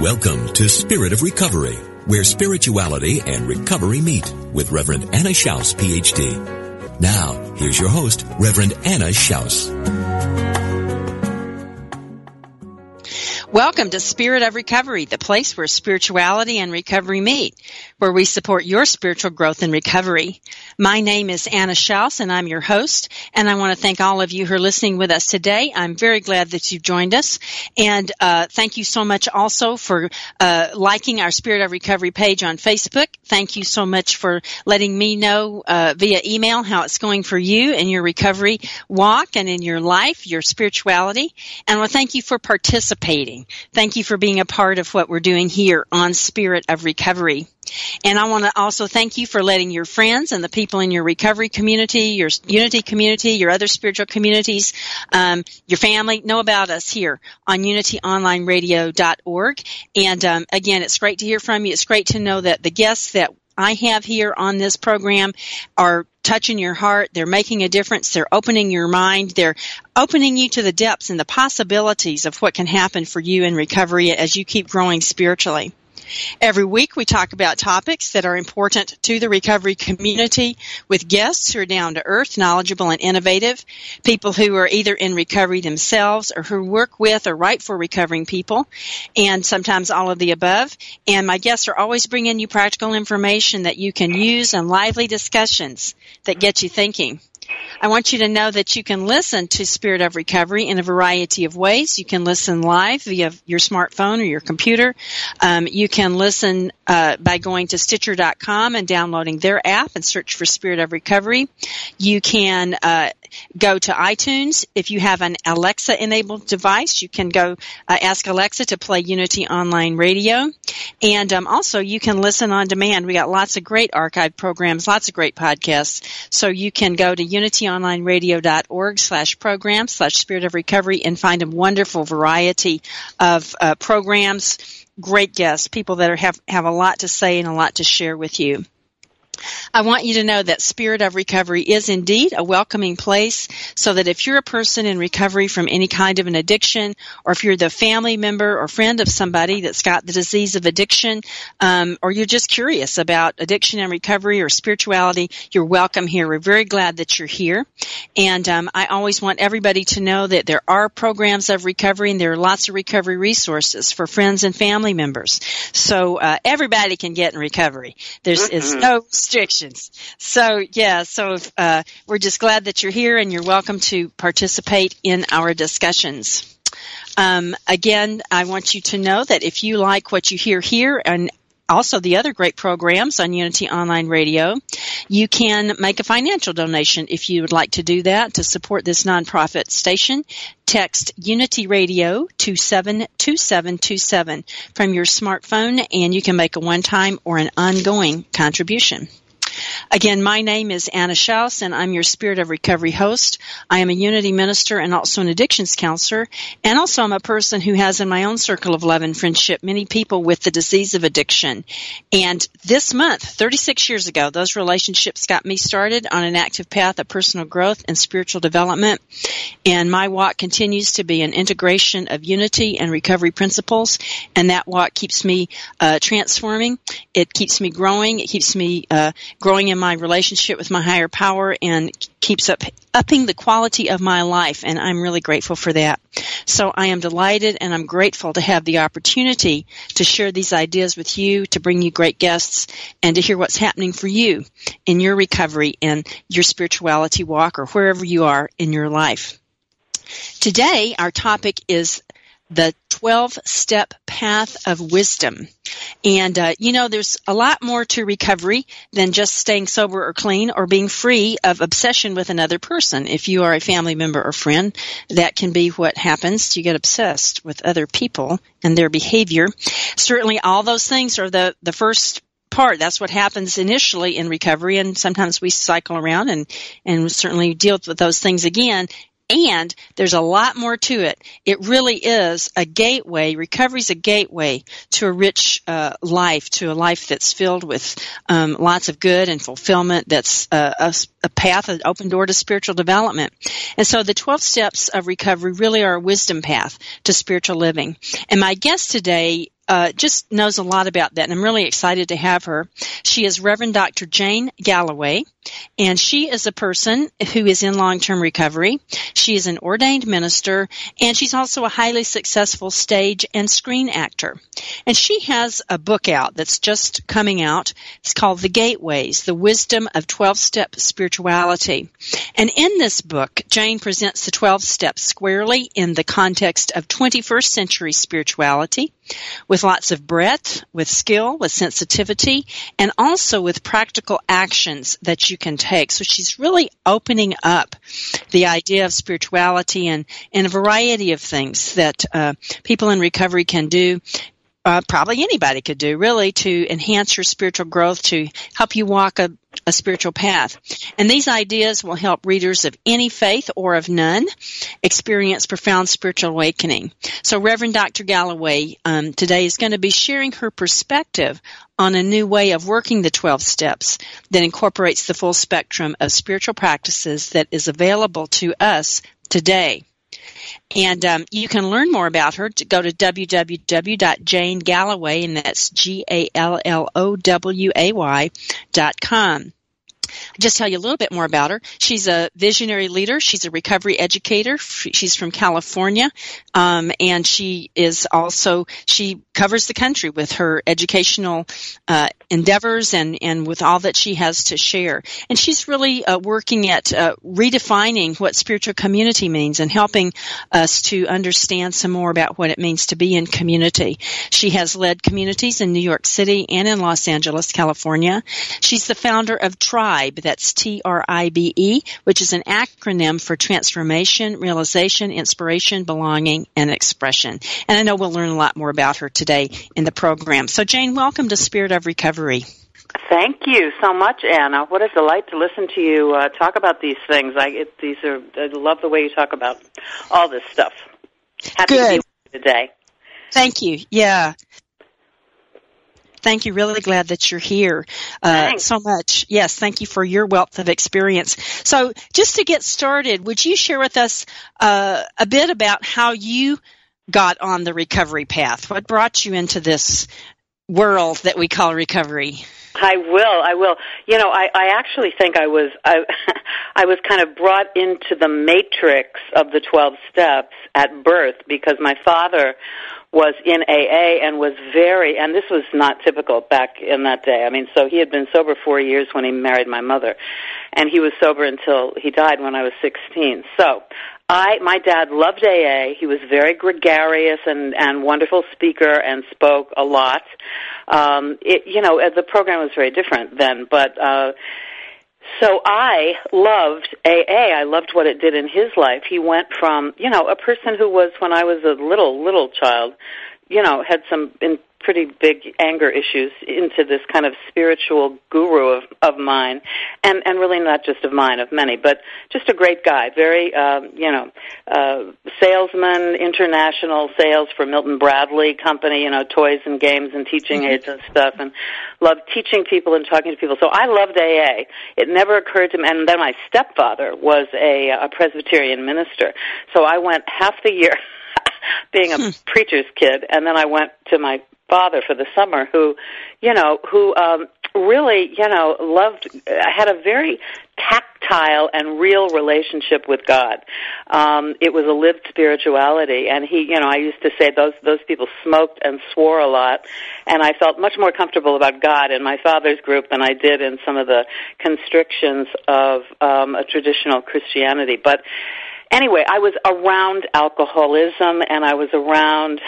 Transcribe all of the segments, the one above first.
Welcome to Spirit of Recovery, where spirituality and recovery meet with Reverend Anna Schaus, PhD. Now, here's your host, Reverend Anna Schaus. Welcome to Spirit of Recovery, the place where spirituality and recovery meet, where we support your spiritual growth and recovery. My name is Anna Schaus and I'm your host, and I want to thank all of you who are listening with us today. I'm very glad that you've joined us, and uh, thank you so much also for uh, liking our Spirit of Recovery page on Facebook. Thank you so much for letting me know uh, via email how it's going for you in your recovery walk and in your life, your spirituality, and well, thank you for participating. Thank you for being a part of what we're doing here on Spirit of Recovery. And I want to also thank you for letting your friends and the people in your recovery community, your unity community, your other spiritual communities, um, your family know about us here on unityonlineradio.org. And um, again, it's great to hear from you. It's great to know that the guests that I have here on this program are touching your heart. They're making a difference. They're opening your mind. They're opening you to the depths and the possibilities of what can happen for you in recovery as you keep growing spiritually. Every week we talk about topics that are important to the recovery community with guests who are down to earth, knowledgeable and innovative, people who are either in recovery themselves or who work with or write for recovering people, and sometimes all of the above. And my guests are always bringing you practical information that you can use and lively discussions that get you thinking. I want you to know that you can listen to Spirit of Recovery in a variety of ways. You can listen live via your smartphone or your computer. Um, you can listen uh, by going to Stitcher.com and downloading their app and search for Spirit of Recovery. You can uh, go to iTunes. If you have an Alexa enabled device, you can go uh, ask Alexa to play Unity Online Radio. And um, also, you can listen on demand. We got lots of great archive programs, lots of great podcasts. So you can go to unityonlineradio.org slash program slash spirit of recovery and find a wonderful variety of uh, programs, great guests, people that are, have, have a lot to say and a lot to share with you. I want you to know that Spirit of Recovery is indeed a welcoming place so that if you're a person in recovery from any kind of an addiction or if you're the family member or friend of somebody that's got the disease of addiction um, or you're just curious about addiction and recovery or spirituality, you're welcome here. We're very glad that you're here. And um, I always want everybody to know that there are programs of recovery and there are lots of recovery resources for friends and family members. So uh, everybody can get in recovery. There's mm-hmm. no restrictions. So yeah, so uh, we're just glad that you're here and you're welcome to participate in our discussions. Um, again, I want you to know that if you like what you hear here and also the other great programs on Unity Online Radio, you can make a financial donation if you would like to do that to support this nonprofit station. Text Unity Radio to 72727 from your smartphone and you can make a one-time or an ongoing contribution. Again, my name is Anna Schaus and I'm your Spirit of Recovery host. I am a Unity minister and also an addictions counselor. And also I'm a person who has in my own circle of love and friendship many people with the disease of addiction. And this month, 36 years ago, those relationships got me started on an active path of personal growth and spiritual development. And my walk continues to be an integration of unity and recovery principles. And that walk keeps me uh, transforming. It keeps me growing. It keeps me uh, growing growing in my relationship with my higher power and keeps up upping the quality of my life and I'm really grateful for that. So I am delighted and I'm grateful to have the opportunity to share these ideas with you, to bring you great guests and to hear what's happening for you in your recovery and your spirituality walk or wherever you are in your life. Today, our topic is the 12 step path of wisdom. And, uh, you know, there's a lot more to recovery than just staying sober or clean or being free of obsession with another person. If you are a family member or friend, that can be what happens. You get obsessed with other people and their behavior. Certainly all those things are the, the first part. That's what happens initially in recovery, and sometimes we cycle around and and certainly deal with those things again. And there's a lot more to it. It really is a gateway. Recovery is a gateway to a rich uh, life, to a life that's filled with um, lots of good and fulfillment. That's uh, a, a path, an open door to spiritual development. And so the 12 steps of recovery really are a wisdom path to spiritual living. And my guest today uh, just knows a lot about that, and I'm really excited to have her. She is Reverend Dr. Jane Galloway, and she is a person who is in long-term recovery. She is an ordained minister, and she's also a highly successful stage and screen actor. And she has a book out that's just coming out. It's called The Gateways, The Wisdom of 12-Step Spirituality. And in this book, Jane presents the 12 steps squarely in the context of 21st century spirituality with lots of breadth, with skill, with sensitivity, and also with practical actions that you can take. So she's really opening up the idea of spirituality and, and a variety of things that uh, people in recovery can do uh, probably anybody could do really to enhance your spiritual growth to help you walk a, a spiritual path. And these ideas will help readers of any faith or of none experience profound spiritual awakening. So Reverend Dr. Galloway um, today is going to be sharing her perspective on a new way of working the 12 steps that incorporates the full spectrum of spiritual practices that is available to us today. And um, you can learn more about her to go to www.janegalloway, and that's G A L L O W A Y dot com just tell you a little bit more about her. She's a visionary leader. She's a recovery educator. She's from California, um, and she is also she covers the country with her educational uh, endeavors and and with all that she has to share. And she's really uh, working at uh, redefining what spiritual community means and helping us to understand some more about what it means to be in community. She has led communities in New York City and in Los Angeles, California. She's the founder of Tribe TRIBE, that's T-R-I-B-E, which is an acronym for transformation, realization, inspiration, belonging, and expression. And I know we'll learn a lot more about her today in the program. So Jane, welcome to Spirit of Recovery. Thank you so much, Anna. What a delight to listen to you uh, talk about these things. I it, these are I love the way you talk about all this stuff. Happy Good. to be with you today. Thank you. Yeah. Thank you. Really glad that you're here uh, so much. Yes, thank you for your wealth of experience. So, just to get started, would you share with us uh, a bit about how you got on the recovery path? What brought you into this world that we call recovery? I will. I will. You know, I, I actually think I was I, I was kind of brought into the matrix of the twelve steps at birth because my father was in AA and was very, and this was not typical back in that day. I mean, so he had been sober four years when he married my mother, and he was sober until he died when I was 16. So, I, my dad loved AA. He was very gregarious and, and wonderful speaker and spoke a lot. Um, it, you know, the program was very different then, but, uh, so I loved AA. I loved what it did in his life. He went from, you know, a person who was when I was a little little child, you know, had some in, pretty big anger issues into this kind of spiritual guru of of mine and and really not just of mine of many but just a great guy very um you know uh salesman international sales for Milton Bradley company you know toys and games and teaching mm-hmm. aids and stuff and loved teaching people and talking to people. So I loved AA it never occurred to me and then my stepfather was a a Presbyterian minister. So I went half the year being a hmm. preacher's kid and then I went to my father for the summer who you know who um really, you know, loved. I had a very tactile and real relationship with God. Um, it was a lived spirituality, and he, you know, I used to say those those people smoked and swore a lot, and I felt much more comfortable about God in my father's group than I did in some of the constrictions of um, a traditional Christianity. But anyway, I was around alcoholism and I was around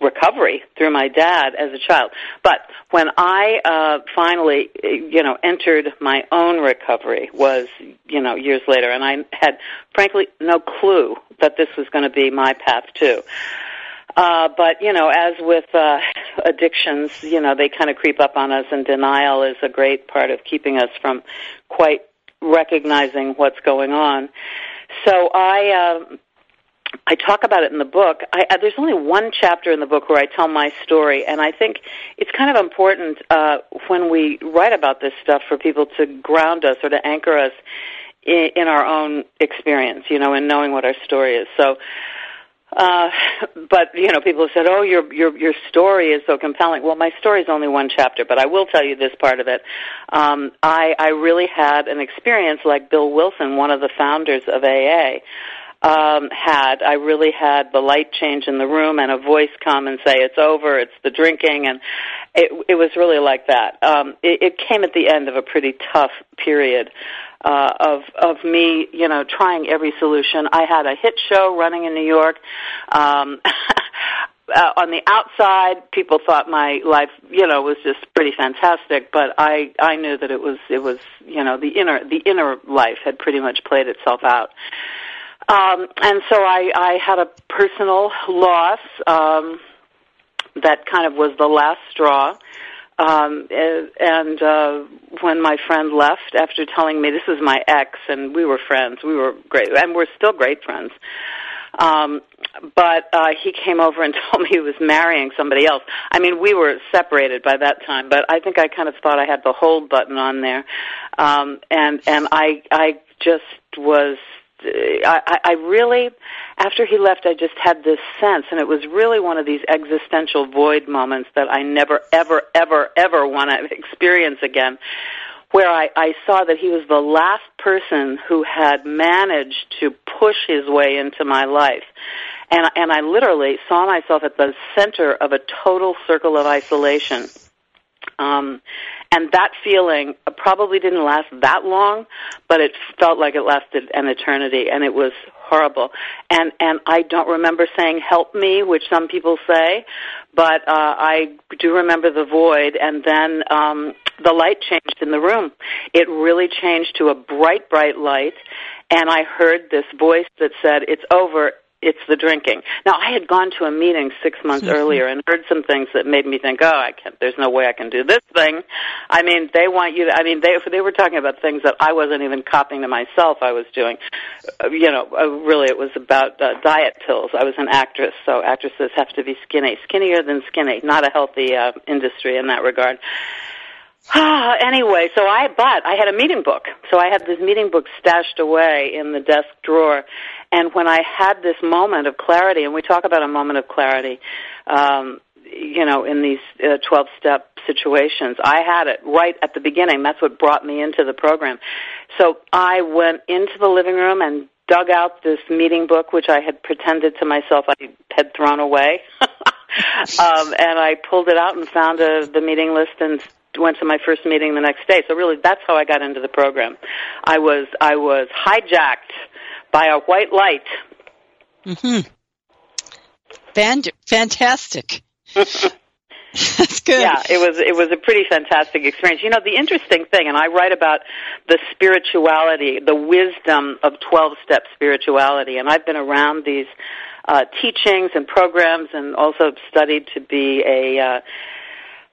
recovery through my dad as a child. But when I uh finally you know entered my own recovery was you know years later and I had frankly no clue that this was going to be my path too. Uh, but you know, as with uh, addictions, you know, they kind of creep up on us, and denial is a great part of keeping us from quite recognizing what's going on. So I, uh, I talk about it in the book. I, I, there's only one chapter in the book where I tell my story, and I think it's kind of important uh, when we write about this stuff for people to ground us or to anchor us in, in our own experience, you know, and knowing what our story is. So. Uh, but you know, people have said, "Oh, your your your story is so compelling." Well, my story is only one chapter, but I will tell you this part of it. Um, I I really had an experience like Bill Wilson, one of the founders of AA um, had. I really had the light change in the room and a voice come and say, "It's over. It's the drinking," and it it was really like that. Um, it, it came at the end of a pretty tough period uh, of of me, you know, trying every solution. I had a hit show running in New York. Um, uh, on the outside, people thought my life, you know, was just pretty fantastic. But I, I knew that it was, it was, you know, the inner, the inner life had pretty much played itself out. Um, and so I, I had a personal loss um, that kind of was the last straw. Um, and uh, when my friend left after telling me this was my ex, and we were friends, we were great, and we're still great friends. Um, but uh, he came over and told me he was marrying somebody else. I mean, we were separated by that time, but I think I kind of thought I had the hold button on there, um, and and I I just was I, I really, after he left, I just had this sense, and it was really one of these existential void moments that I never, ever, ever, ever want to experience again, where I, I saw that he was the last person who had managed to push his way into my life. And, and I literally saw myself at the center of a total circle of isolation. Um, and that feeling probably didn't last that long, but it felt like it lasted an eternity, and it was horrible. And and I don't remember saying "help me," which some people say, but uh, I do remember the void, and then um, the light changed in the room. It really changed to a bright, bright light, and I heard this voice that said, "It's over it's the drinking. Now, I had gone to a meeting six months mm-hmm. earlier and heard some things that made me think, oh, I can't. There's no way I can do this thing. I mean, they want you. To, I mean, they they were talking about things that I wasn't even copying to myself. I was doing, uh, you know, uh, really, it was about uh, diet pills. I was an actress, so actresses have to be skinny, skinnier than skinny. Not a healthy uh, industry in that regard. anyway, so I but I had a meeting book. So I had this meeting book stashed away in the desk drawer. And when I had this moment of clarity, and we talk about a moment of clarity, um, you know, in these uh, 12 step situations, I had it right at the beginning. That's what brought me into the program. So I went into the living room and dug out this meeting book, which I had pretended to myself I had thrown away. um, and I pulled it out and found a, uh, the meeting list and went to my first meeting the next day. So really, that's how I got into the program. I was I was hijacked by a white light. Hmm. fantastic. That's good. Yeah, it was it was a pretty fantastic experience. You know, the interesting thing, and I write about the spirituality, the wisdom of twelve step spirituality, and I've been around these uh, teachings and programs, and also studied to be a uh,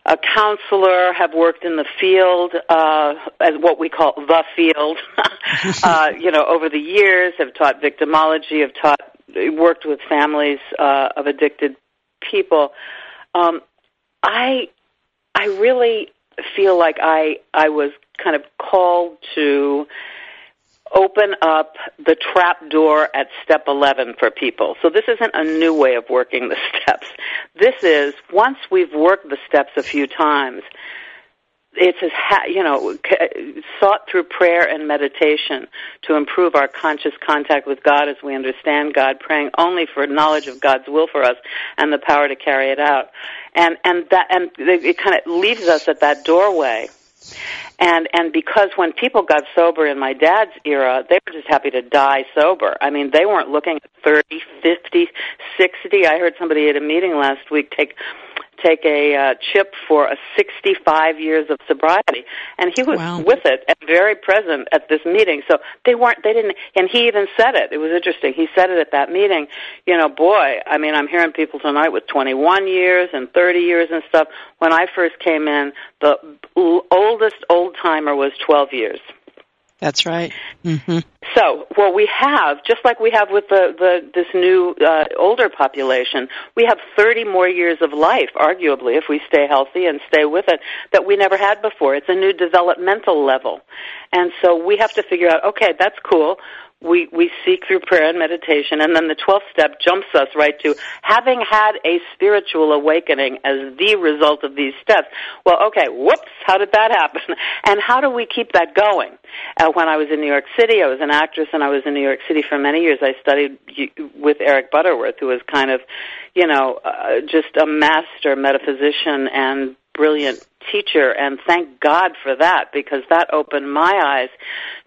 a counselor, have worked in the field, uh, as what we call the field, uh, you know, over the years, have taught victimology, have taught, worked with families, uh, of addicted people. Um, I, I really feel like I, I was kind of called to, open up the trap door at step 11 for people. So this isn't a new way of working the steps. This is once we've worked the steps a few times, it's as ha- you know sought through prayer and meditation to improve our conscious contact with God as we understand God, praying only for knowledge of God's will for us and the power to carry it out, and and that and it kind of leaves us at that doorway. And and because when people got sober in my dad's era, they were just happy to die sober. I mean, they weren't looking at thirty, fifty, sixty. I heard somebody at a meeting last week take take a uh, chip for a 65 years of sobriety, and he was wow. with it and very present at this meeting. So they weren't, they didn't, and he even said it. It was interesting. He said it at that meeting. You know, boy, I mean, I'm hearing people tonight with 21 years and 30 years and stuff. When I first came in, the oldest old timer was 12 years. That's right. Mm-hmm. So, what we have, just like we have with the, the this new uh, older population, we have 30 more years of life, arguably, if we stay healthy and stay with it, that we never had before. It's a new developmental level, and so we have to figure out, okay, that's cool we, we seek through prayer and meditation, and then the 12th step jumps us right to having had a spiritual awakening as the result of these steps. Well, okay, whoops, how did that happen? And how do we keep that going? Uh, when I was in New York City, I was an actress, and I was in New York City for many years. I studied with Eric Butterworth, who was kind of, you know, uh, just a master metaphysician and brilliant teacher and thank God for that because that opened my eyes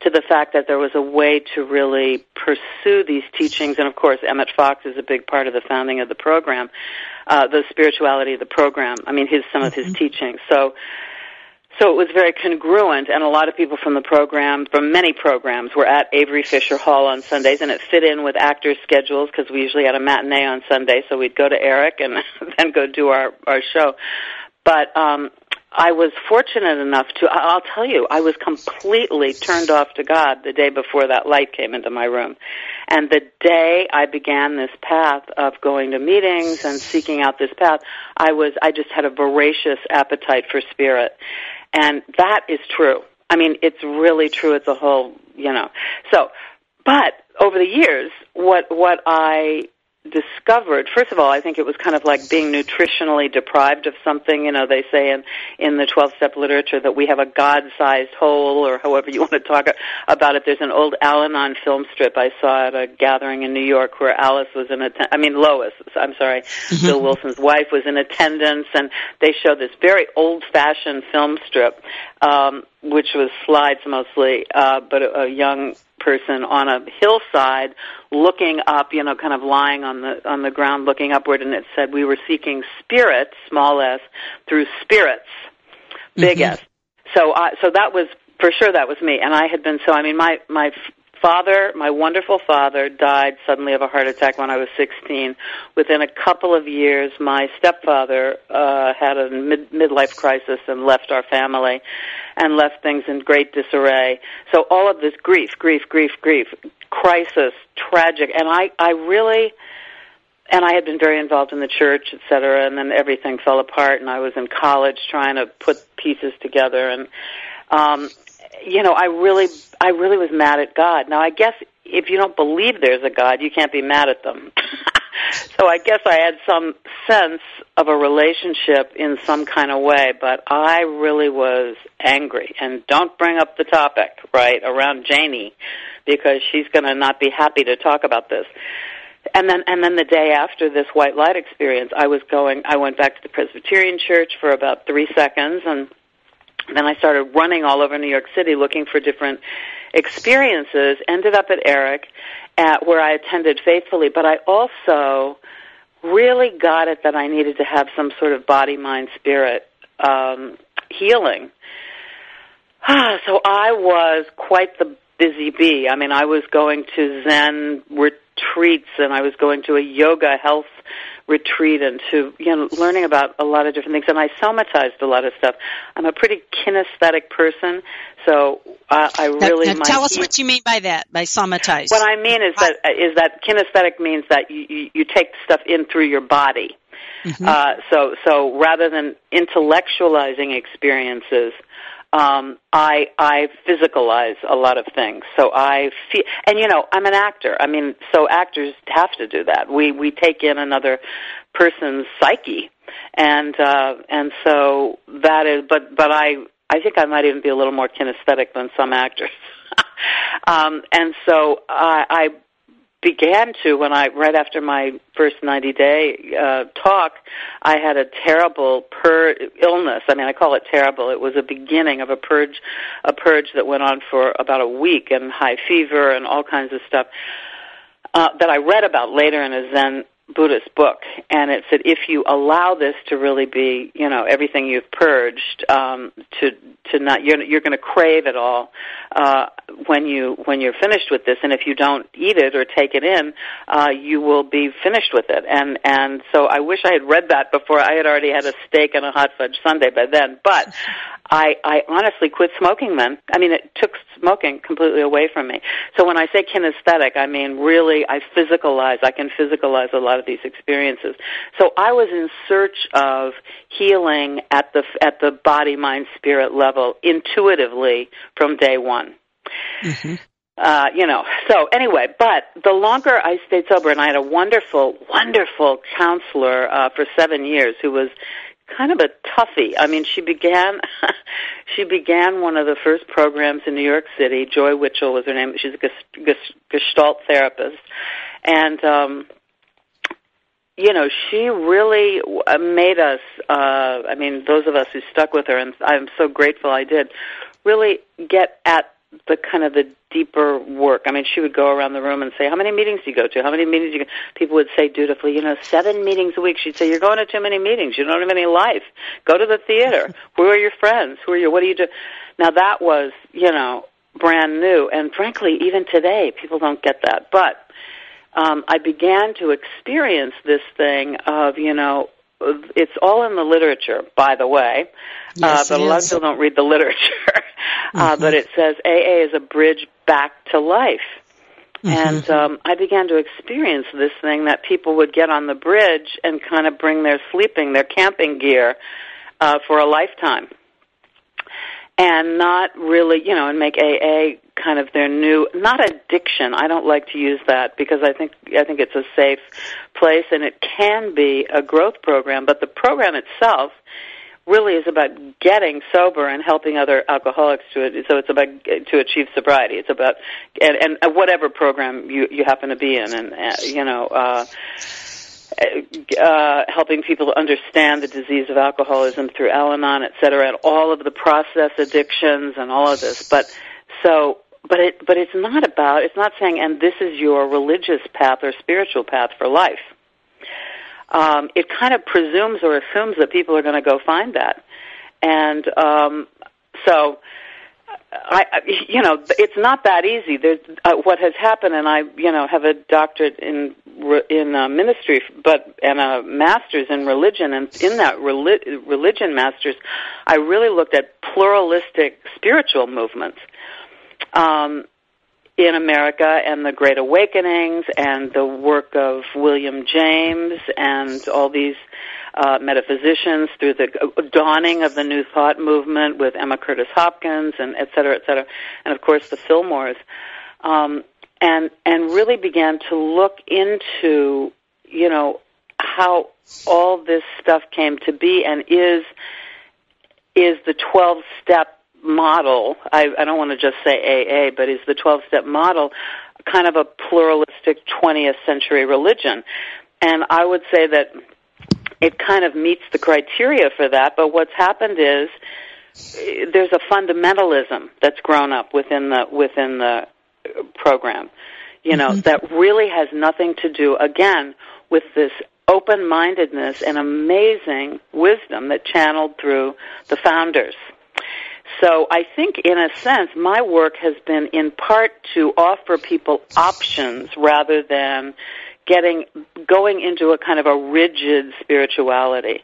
to the fact that there was a way to really pursue these teachings and of course Emmet Fox is a big part of the founding of the program uh the spirituality of the program I mean his some mm-hmm. of his mm-hmm. teachings so so it was very congruent, and a lot of people from the program, from many programs, were at Avery Fisher Hall on Sundays, and it fit in with actors' schedules because we usually had a matinee on Sunday, so we'd go to Eric and then go do our our show. But um, I was fortunate enough to, I'll tell you, I was completely turned off to God the day before that light came into my room. And the day I began this path of going to meetings and seeking out this path, I was, I just had a voracious appetite for spirit. And that is true. I mean, it's really true. It's a whole, you know. So, but over the years, what, what I discovered first of all i think it was kind of like being nutritionally deprived of something you know they say in in the 12 step literature that we have a god sized hole or however you want to talk about it there's an old al-anon film strip i saw at a gathering in new york where alice was in attendance i mean lois i'm sorry mm-hmm. bill wilson's wife was in attendance and they show this very old fashioned film strip um which was slides mostly uh but a, a young person on a hillside looking up, you know, kind of lying on the on the ground looking upward and it said we were seeking spirit, small s, through spirits, big mm-hmm. S. So I so that was for sure that was me and I had been so I mean my my father, my wonderful father, died suddenly of a heart attack when I was 16. Within a couple of years, my stepfather uh, had a mid- midlife crisis and left our family and left things in great disarray. So all of this grief, grief, grief, grief, crisis, tragic, and I, I really, and I had been very involved in the church, et cetera, and then everything fell apart, and I was in college trying to put pieces together, and um, you know, I really, I really was mad at God. Now, I guess if you don't believe there's a God, you can't be mad at them. so I guess I had some sense of a relationship in some kind of way, but I really was angry. And don't bring up the topic, right, around Janie, because she's going to not be happy to talk about this. And then, and then the day after this white light experience, I was going. I went back to the Presbyterian Church for about three seconds, and then I started running all over New York City looking for different experiences. Ended up at Eric, at where I attended faithfully, but I also really got it that I needed to have some sort of body, mind, spirit um, healing. so I was quite the busy bee. I mean, I was going to Zen retreats and I was going to a yoga health retreat and to you know learning about a lot of different things and I somatized a lot of stuff. I'm a pretty kinesthetic person, so uh, I really now, now tell us what you mean by that by somatize. What I mean is that is that kinesthetic means that you you, you take stuff in through your body. Mm-hmm. Uh, so so rather than intellectualizing experiences, um, I I physicalize a lot of things. So I feel, and you know, I'm an actor. I mean, so actors have to do that. We we take in another person's psyche, and uh, and so that is. But but I I think I might even be a little more kinesthetic than some actors. um, and so I, I began to when I right after my first 90 day uh, talk, I had a terrible pur- illness. I mean, I call it terrible. It was a beginning of a purge, a purge that went on for about a week, and high fever and all kinds of stuff uh, that I read about later in a Zen Buddhist book, and it said if you allow this to really be, you know, everything you've purged, um, to to not you're you're going to crave it all uh, when you when you're finished with this, and if you don't eat it or take it in, uh, you will be finished with it. And and so I wish I had read that before. I had already had a steak and a hot fudge sundae by then, but I I honestly quit smoking then. I mean, it took smoking completely away from me. So when I say kinesthetic, I mean really I physicalize. I can physicalize a lot lot of these experiences. So I was in search of healing at the at the body mind spirit level intuitively from day one. Mm-hmm. Uh, you know, so anyway, but the longer I stayed sober, and I had a wonderful, wonderful counselor uh, for seven years who was kind of a toughie. I mean, she began she began one of the first programs in New York City. Joy Witchell was her name. She's a Gestalt therapist, and um, you know, she really uh, made us, uh, I mean, those of us who stuck with her, and I'm so grateful I did, really get at the kind of the deeper work. I mean, she would go around the room and say, "How many meetings do you go to? How many meetings do you?" Go? People would say dutifully, "You know, seven meetings a week." She'd say, "You're going to too many meetings. You don't have any life. Go to the theater. Who are your friends? Who are you? What do you do?" Now that was, you know, brand new, and frankly, even today, people don't get that. But um, I began to experience this thing of, you know, it's all in the literature, by the way. Yes, uh, but a lot of people don't read the literature. uh, mm-hmm. But it says AA is a bridge back to life. Mm-hmm. And um, I began to experience this thing that people would get on the bridge and kind of bring their sleeping, their camping gear uh, for a lifetime and not really, you know, and make AA kind of their new not addiction. I don't like to use that because I think I think it's a safe place and it can be a growth program, but the program itself really is about getting sober and helping other alcoholics to it. So it's about to achieve sobriety. It's about and, and whatever program you you happen to be in, and uh, you know. uh uh, helping people understand the disease of alcoholism through Al-Anon, et cetera, and all of the process addictions and all of this. But so, but it, but it's not about. It's not saying, and this is your religious path or spiritual path for life. Um, it kind of presumes or assumes that people are going to go find that, and um, so I, you know, it's not that easy. There's uh, what has happened, and I, you know, have a doctorate in in uh, ministry, but and a master's in religion. And in that reli- religion master's, I really looked at pluralistic spiritual movements um, in America and the Great Awakenings and the work of William James and all these uh, metaphysicians through the dawning of the New Thought movement with Emma Curtis Hopkins and et cetera, et cetera, and of course the Fillmores, um, and and really began to look into you know how all this stuff came to be and is is the 12 step model I, I don't want to just say AA but is the 12 step model kind of a pluralistic 20th century religion. And I would say that it kind of meets the criteria for that. But what's happened is there's a fundamentalism that's grown up within the within the program. You know, mm-hmm. that really has nothing to do again with this open mindedness and amazing wisdom that channeled through the founders. So I think in a sense my work has been in part to offer people options rather than getting going into a kind of a rigid spirituality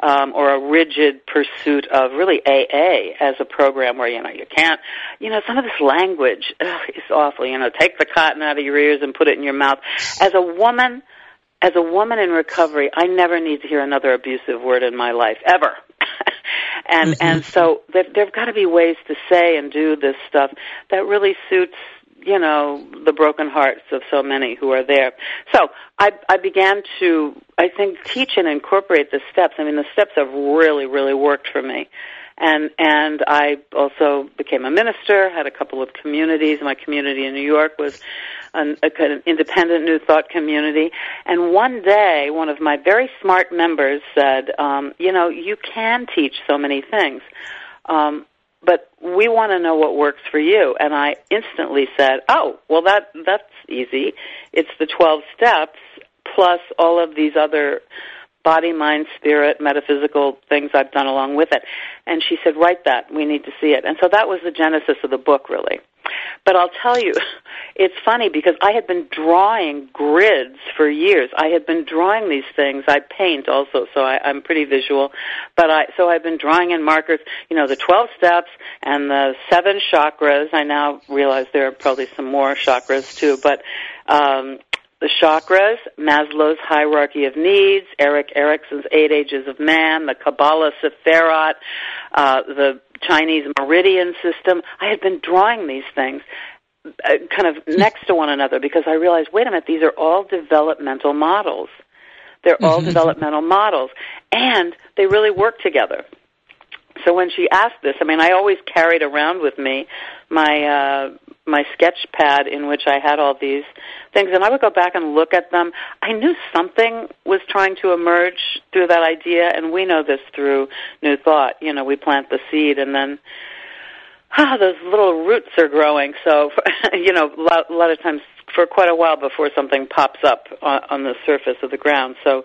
um, or a rigid pursuit of really AA as a program where you know you can't you know some of this language ugh, is awful you know take the cotton out of your ears and put it in your mouth as a woman as a woman in recovery I never need to hear another abusive word in my life ever and mm-hmm. and so there there've got to be ways to say and do this stuff that really suits you know the broken hearts of so many who are there. So I, I began to, I think, teach and incorporate the steps. I mean, the steps have really, really worked for me, and and I also became a minister. Had a couple of communities. My community in New York was an, a independent New Thought community. And one day, one of my very smart members said, um, "You know, you can teach so many things." Um, but we want to know what works for you. And i instantly said oh well that that's easy. It's the 12 steps plus all of these other body, mind, spirit, metaphysical things I've done along with it. And she said, write that. We need to see it. And so that was the genesis of the book, really. But I'll tell you, it's funny because I had been drawing grids for years. I had been drawing these things. I paint also, so I, I'm pretty visual. But I, so I've been drawing in markers, you know, the 12 steps and the seven chakras. I now realize there are probably some more chakras too, but, um, the chakras, Maslow's hierarchy of needs, Erik Erikson's eight ages of man, the Kabbalah Sephirot, uh, the Chinese meridian system. I had been drawing these things uh, kind of next to one another because I realized, wait a minute, these are all developmental models. They're all mm-hmm. developmental models, and they really work together. So when she asked this, I mean, I always carried around with me my uh, my sketch pad in which I had all these things, and I would go back and look at them. I knew something was trying to emerge through that idea, and we know this through New Thought. You know, we plant the seed, and then ah, those little roots are growing. So, you know, a lot, a lot of times for quite a while before something pops up on, on the surface of the ground. So,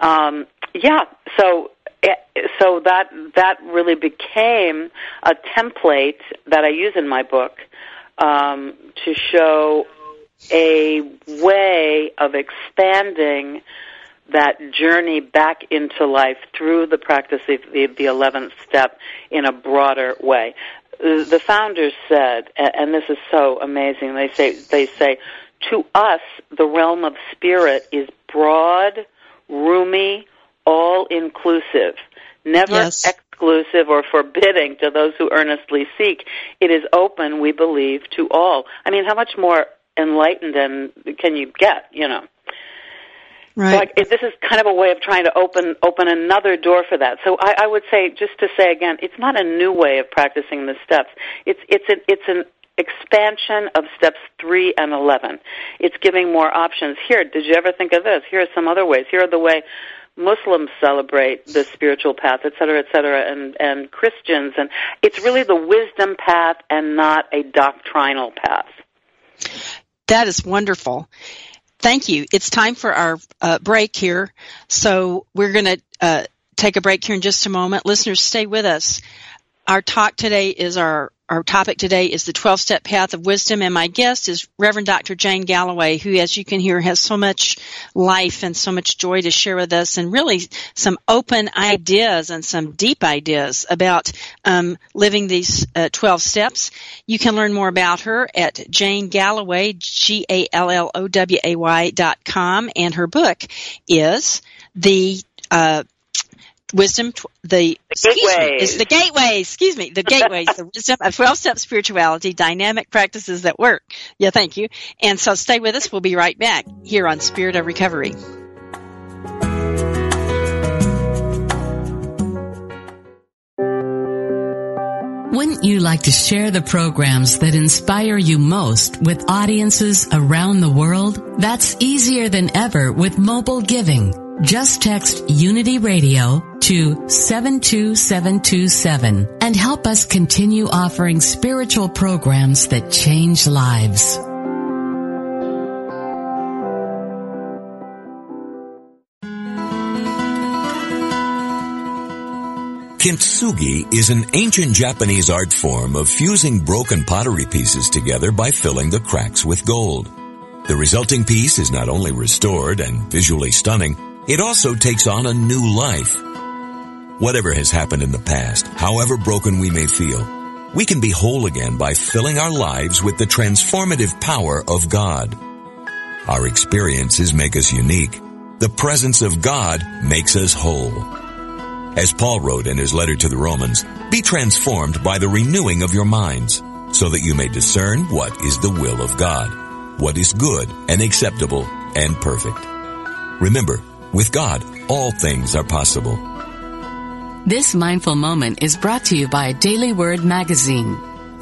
um, yeah, so eh, so that that really became a template that I use in my book um, to show a way of expanding that journey back into life through the practice of the, the 11th step in a broader way. The founders said, and this is so amazing, they say, they say, to us, the realm of spirit is broad, roomy, all inclusive, never yes. Exclusive or forbidding to those who earnestly seek. It is open, we believe, to all. I mean, how much more enlightened and can you get, you know? Right. So I, this is kind of a way of trying to open open another door for that. So I, I would say, just to say again, it's not a new way of practicing the steps. It's it's an it's an expansion of steps 3 and 11. It's giving more options. Here, did you ever think of this? Here are some other ways. Here are the way Muslims celebrate the spiritual path, et cetera, et cetera, and, and Christians. And it's really the wisdom path and not a doctrinal path. That is wonderful. Thank you. It's time for our uh, break here. So we're going to uh, take a break here in just a moment. Listeners, stay with us. Our talk today is our our topic today is the 12 step path of wisdom and my guest is Reverend Dr. Jane Galloway who as you can hear has so much life and so much joy to share with us and really some open ideas and some deep ideas about um, living these uh, 12 steps. You can learn more about her at Jane Galloway, G-A-L-L-O-W-A-Y dot com and her book is the uh, wisdom, the, gateway is the gateway, excuse me, the gateways, the wisdom of 12 step spirituality, dynamic practices that work. Yeah, thank you. And so stay with us. We'll be right back here on Spirit of Recovery. Wouldn't you like to share the programs that inspire you most with audiences around the world? That's easier than ever with mobile giving. Just text Unity Radio to 72727 and help us continue offering spiritual programs that change lives. Kintsugi is an ancient Japanese art form of fusing broken pottery pieces together by filling the cracks with gold. The resulting piece is not only restored and visually stunning, it also takes on a new life. Whatever has happened in the past, however broken we may feel, we can be whole again by filling our lives with the transformative power of God. Our experiences make us unique. The presence of God makes us whole. As Paul wrote in his letter to the Romans, be transformed by the renewing of your minds, so that you may discern what is the will of God, what is good and acceptable and perfect. Remember, with God, all things are possible. This mindful moment is brought to you by Daily Word Magazine.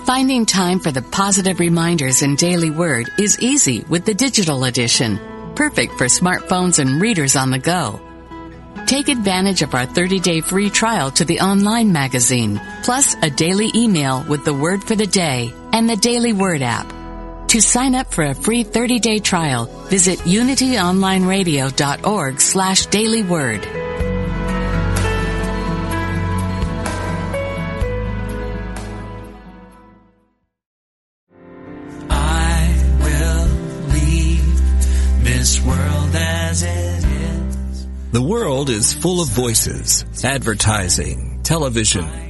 Finding time for the positive reminders in Daily Word is easy with the digital edition, perfect for smartphones and readers on the go. Take advantage of our 30-day free trial to the online magazine, plus a daily email with the word for the day and the Daily Word app. To sign up for a free 30-day trial, visit unityonlineradio.org slash dailyword. The world is full of voices, advertising, television,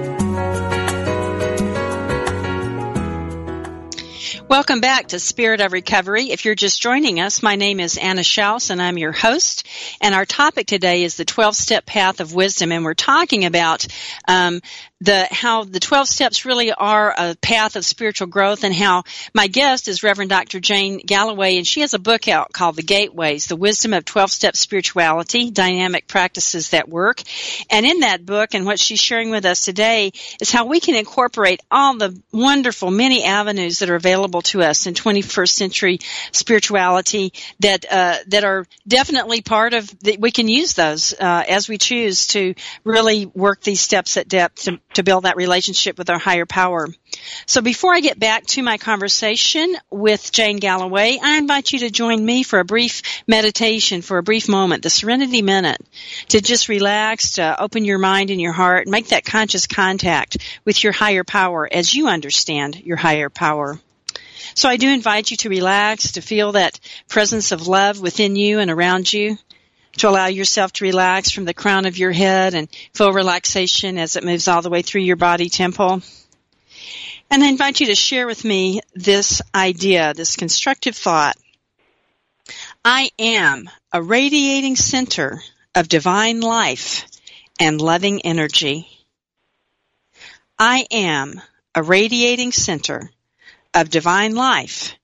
Welcome back to Spirit of Recovery. If you're just joining us, my name is Anna Schaus and I'm your host. And our topic today is the 12 step path of wisdom. And we're talking about um, the how the 12 steps really are a path of spiritual growth and how my guest is Reverend Dr. Jane Galloway and she has a book out called The Gateways, The Wisdom of 12 Step Spirituality, Dynamic Practices That Work. And in that book and what she's sharing with us today is how we can incorporate all the wonderful many avenues that are available to us in 21st century spirituality that uh, that are definitely part of that we can use those uh, as we choose to really work these steps at depth to to build that relationship with our higher power. So before I get back to my conversation with Jane Galloway, I invite you to join me for a brief meditation, for a brief moment, the Serenity Minute, to just relax, to open your mind and your heart, make that conscious contact with your higher power as you understand your higher power. So I do invite you to relax, to feel that presence of love within you and around you to allow yourself to relax from the crown of your head and feel relaxation as it moves all the way through your body temple. And I invite you to share with me this idea, this constructive thought. I am a radiating center of divine life and loving energy. I am a radiating center of divine life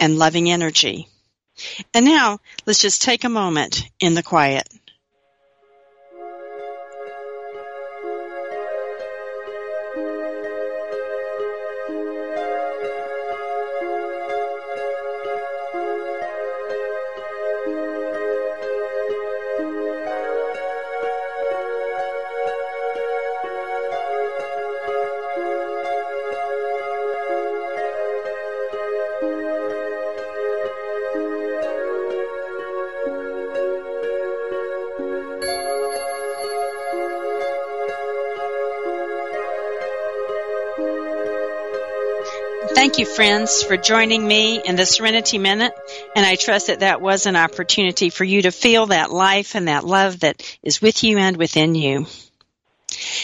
and loving energy. And now, let's just take a moment in the quiet. Friends, for joining me in the Serenity Minute. And I trust that that was an opportunity for you to feel that life and that love that is with you and within you.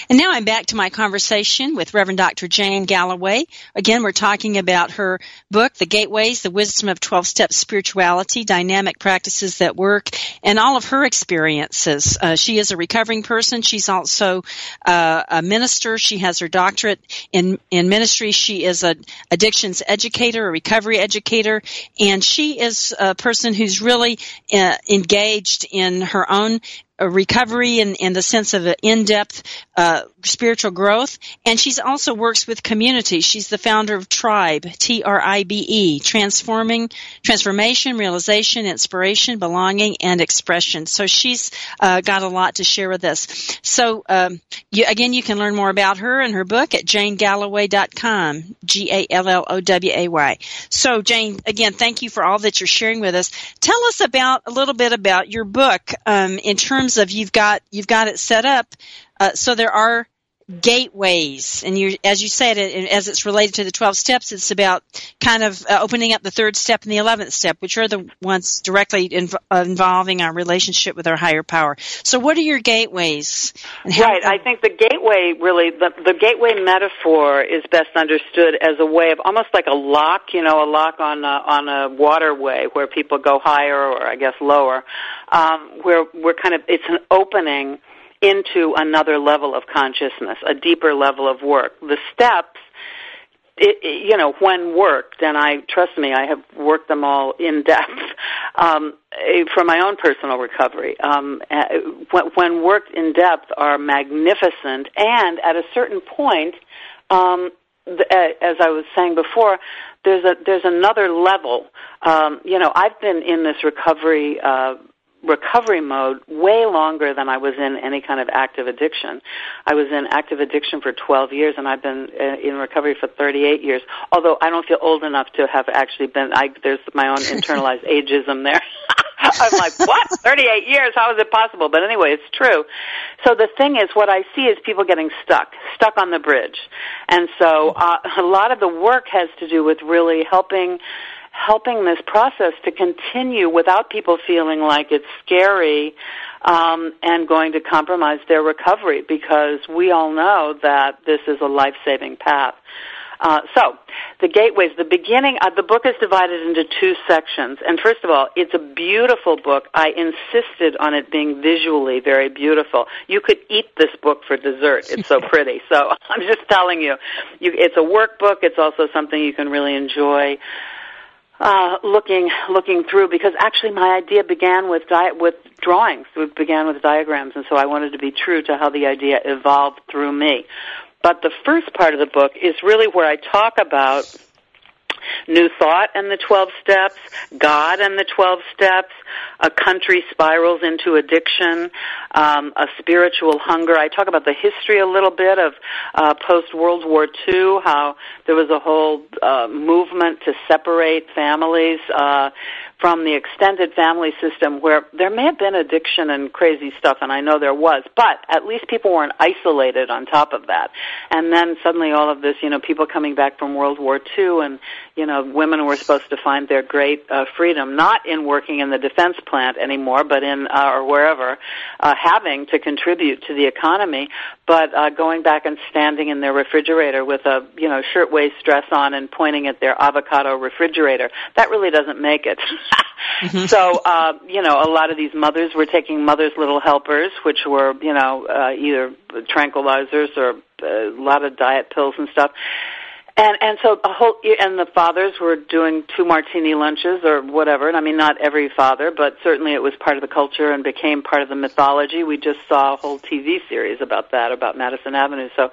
And now I'm back to my conversation with Reverend Dr. Jane Galloway. Again, we're talking about her book, The Gateways, The Wisdom of 12 Step Spirituality, Dynamic Practices That Work, and all of her experiences. Uh, she is a recovering person. She's also uh, a minister. She has her doctorate in, in ministry. She is an addictions educator, a recovery educator, and she is a person who's really uh, engaged in her own recovery in, in the sense of an in-depth uh, spiritual growth, and she's also works with community. She's the founder of Tribe, T-R-I-B-E, transforming, transformation, realization, inspiration, belonging, and expression. So she's uh, got a lot to share with us. So um, you, again, you can learn more about her and her book at janegalloway.com, G-A-L-L-O-W-A-Y. So Jane, again, thank you for all that you're sharing with us. Tell us about a little bit about your book um, in terms of you've got you've got it set up uh, so there are gateways. And you as you said as it's related to the 12 steps it's about kind of uh, opening up the third step and the 11th step which are the ones directly inv- uh, involving our relationship with our higher power. So what are your gateways? Right. I think the gateway really the, the gateway metaphor is best understood as a way of almost like a lock you know a lock on a, on a waterway where people go higher or i guess lower um, where we're kind of it's an opening into another level of consciousness, a deeper level of work. The steps, it, it, you know, when worked, and I trust me, I have worked them all in depth um, eh, for my own personal recovery. Um, eh, when, worked in depth, are magnificent, and at a certain point, um, eh, as I was saying before, there's a there's another level. Um, you know, I've been in this recovery. Uh, recovery mode way longer than I was in any kind of active addiction. I was in active addiction for 12 years and I've been uh, in recovery for 38 years. Although I don't feel old enough to have actually been I there's my own internalized ageism there. I'm like, "What? 38 years? How is it possible?" But anyway, it's true. So the thing is what I see is people getting stuck, stuck on the bridge. And so uh, a lot of the work has to do with really helping helping this process to continue without people feeling like it's scary um, and going to compromise their recovery because we all know that this is a life-saving path. Uh, so, the gateways, the beginning, uh, the book is divided into two sections. And first of all, it's a beautiful book. I insisted on it being visually very beautiful. You could eat this book for dessert. It's so pretty. So, I'm just telling you, you, it's a workbook. It's also something you can really enjoy uh, looking looking through because actually my idea began with di- with drawings. It began with diagrams, and so I wanted to be true to how the idea evolved through me. But the first part of the book is really where I talk about New Thought and the 12 Steps, God and the 12 Steps, a country spirals into addiction, um, a spiritual hunger. I talk about the history a little bit of uh, post World War II, how there was a whole uh, movement to separate families. Uh, from the extended family system where there may have been addiction and crazy stuff, and I know there was, but at least people weren't isolated on top of that. And then suddenly all of this, you know, people coming back from World War II and, you know, women were supposed to find their great uh, freedom, not in working in the defense plant anymore, but in, uh, or wherever, uh, having to contribute to the economy, but uh, going back and standing in their refrigerator with a, you know, shirtwaist dress on and pointing at their avocado refrigerator. That really doesn't make it. mm-hmm. So, uh, you know, a lot of these mothers were taking mother's little helpers, which were, you know, uh, either tranquilizers or uh, a lot of diet pills and stuff. And and so a whole and the fathers were doing two martini lunches or whatever. And I mean, not every father, but certainly it was part of the culture and became part of the mythology. We just saw a whole TV series about that, about Madison Avenue. So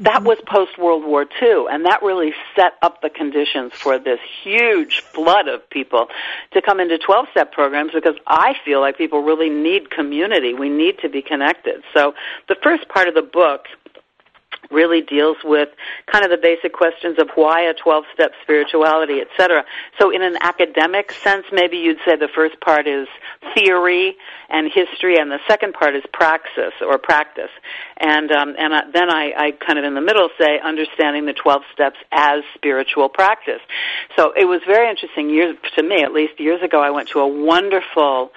that was post World War II, and that really set up the conditions for this huge flood of people to come into 12-step programs because I feel like people really need community. We need to be connected. So the first part of the book really deals with kind of the basic questions of why a 12-step spirituality, etc. So in an academic sense, maybe you'd say the first part is theory and history, and the second part is praxis or practice. And um, and I, then I, I kind of in the middle say understanding the 12 steps as spiritual practice. So it was very interesting years to me, at least years ago. I went to a wonderful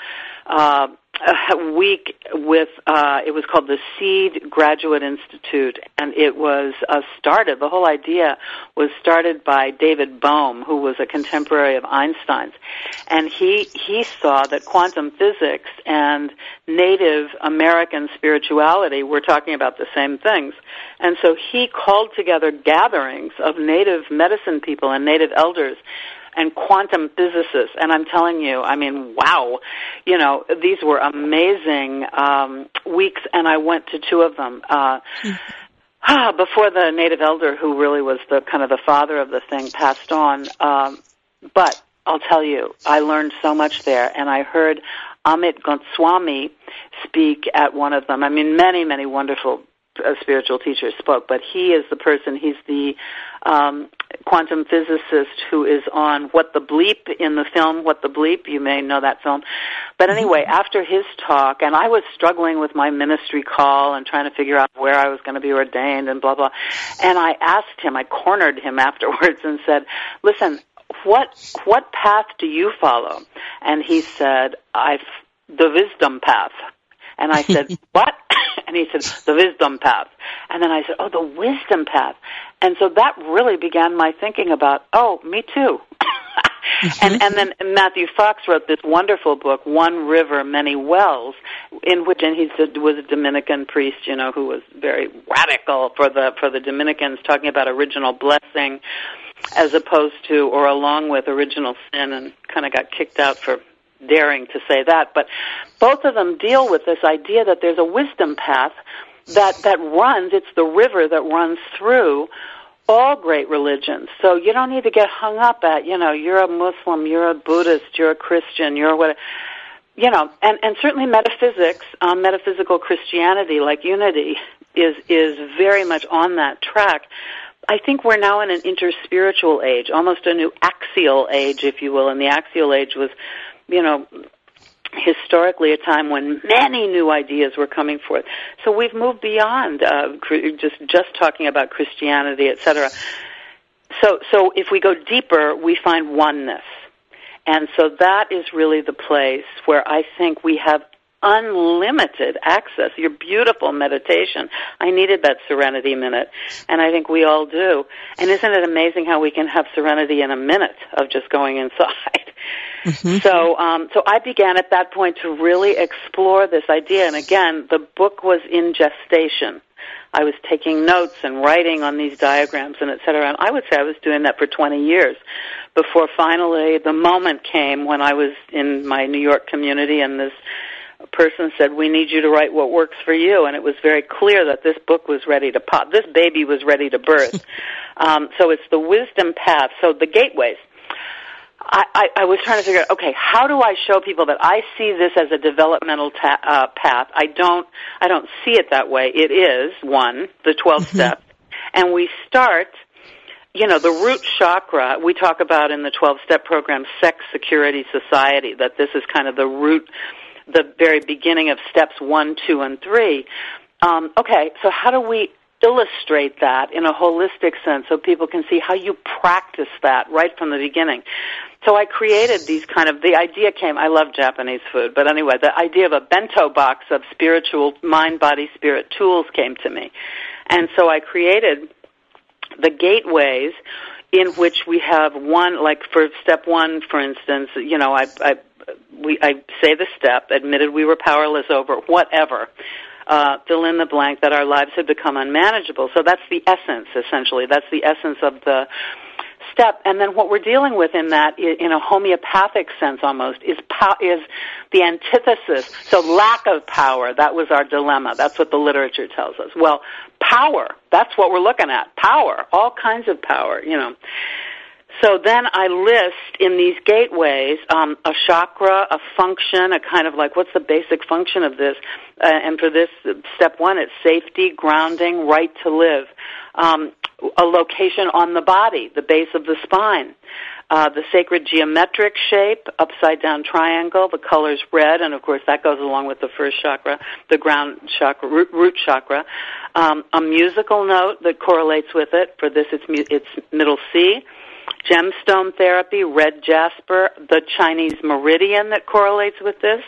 uh, a week with uh, it was called the Seed Graduate Institute, and it was uh, started. The whole idea was started by David Bohm, who was a contemporary of Einstein's, and he he saw that quantum physics and Native American spirituality were talking about the same things, and so he called together gatherings of Native medicine people and Native elders and quantum physicists. And I'm telling you, I mean, wow, you know, these were amazing um, weeks, and I went to two of them. Uh, ah, before the native elder, who really was the kind of the father of the thing, passed on. Um, but I'll tell you, I learned so much there, and I heard Amit Goswami speak at one of them. I mean, many, many wonderful uh, spiritual teachers spoke, but he is the person. He's the um, quantum physicist who is on What the Bleep in the film What the Bleep. You may know that film. But anyway, mm-hmm. after his talk, and I was struggling with my ministry call and trying to figure out where I was going to be ordained and blah blah. And I asked him, I cornered him afterwards and said, "Listen, what what path do you follow?" And he said, I've, the wisdom path." And I said, what? And he said, the wisdom path. And then I said, oh, the wisdom path. And so that really began my thinking about, oh, me too. and and then Matthew Fox wrote this wonderful book, One River, Many Wells, in which and he was a Dominican priest, you know, who was very radical for the for the Dominicans, talking about original blessing as opposed to or along with original sin, and kind of got kicked out for daring to say that, but both of them deal with this idea that there's a wisdom path that that runs. It's the river that runs through all great religions. So you don't need to get hung up at you know you're a Muslim, you're a Buddhist, you're a Christian, you're what. You know, and and certainly metaphysics, um, metaphysical Christianity, like unity, is is very much on that track. I think we're now in an interspiritual age, almost a new axial age, if you will. And the axial age was you know, historically a time when many new ideas were coming forth. So we've moved beyond uh, just just talking about Christianity, etc. So so if we go deeper, we find oneness. And so that is really the place where I think we have unlimited access. Your beautiful meditation. I needed that serenity minute, and I think we all do. And isn't it amazing how we can have serenity in a minute of just going inside? Mm-hmm. So, um, so I began at that point to really explore this idea. And again, the book was in gestation. I was taking notes and writing on these diagrams and et cetera. And I would say I was doing that for 20 years before finally the moment came when I was in my New York community and this person said, "We need you to write what works for you," and it was very clear that this book was ready to pop. This baby was ready to birth. um, so it's the wisdom path. So the gateways. I, I, I was trying to figure out, okay, how do I show people that I see this as a developmental ta- uh, path? I don't, I don't see it that way. It is one, the 12 mm-hmm. steps, and we start you know, the root chakra, we talk about in the 12 step program, sex, security, society, that this is kind of the root the very beginning of steps one, two, and three. Um, okay, so how do we illustrate that in a holistic sense so people can see how you practice that right from the beginning? So I created these kind of, the idea came, I love Japanese food, but anyway, the idea of a bento box of spiritual mind, body, spirit tools came to me. And so I created the gateways in which we have one, like for step one, for instance, you know, I, I we I say the step, admitted we were powerless over whatever. Uh, fill in the blank that our lives had become unmanageable. So that's the essence, essentially. That's the essence of the step. And then what we're dealing with in that, in a homeopathic sense almost, is po- is the antithesis. So lack of power. That was our dilemma. That's what the literature tells us. Well, power. That's what we're looking at. Power. All kinds of power. You know. So then I list in these gateways um, a chakra, a function, a kind of like what's the basic function of this? Uh, and for this step one, it's safety, grounding, right to live. Um, a location on the body, the base of the spine. Uh, the sacred geometric shape, upside down triangle, the color's red, and of course that goes along with the first chakra, the ground chakra, root, chakra. Um, a musical note that correlates with it. For this, it's, it's middle C gemstone therapy, red jasper, the Chinese meridian that correlates with this,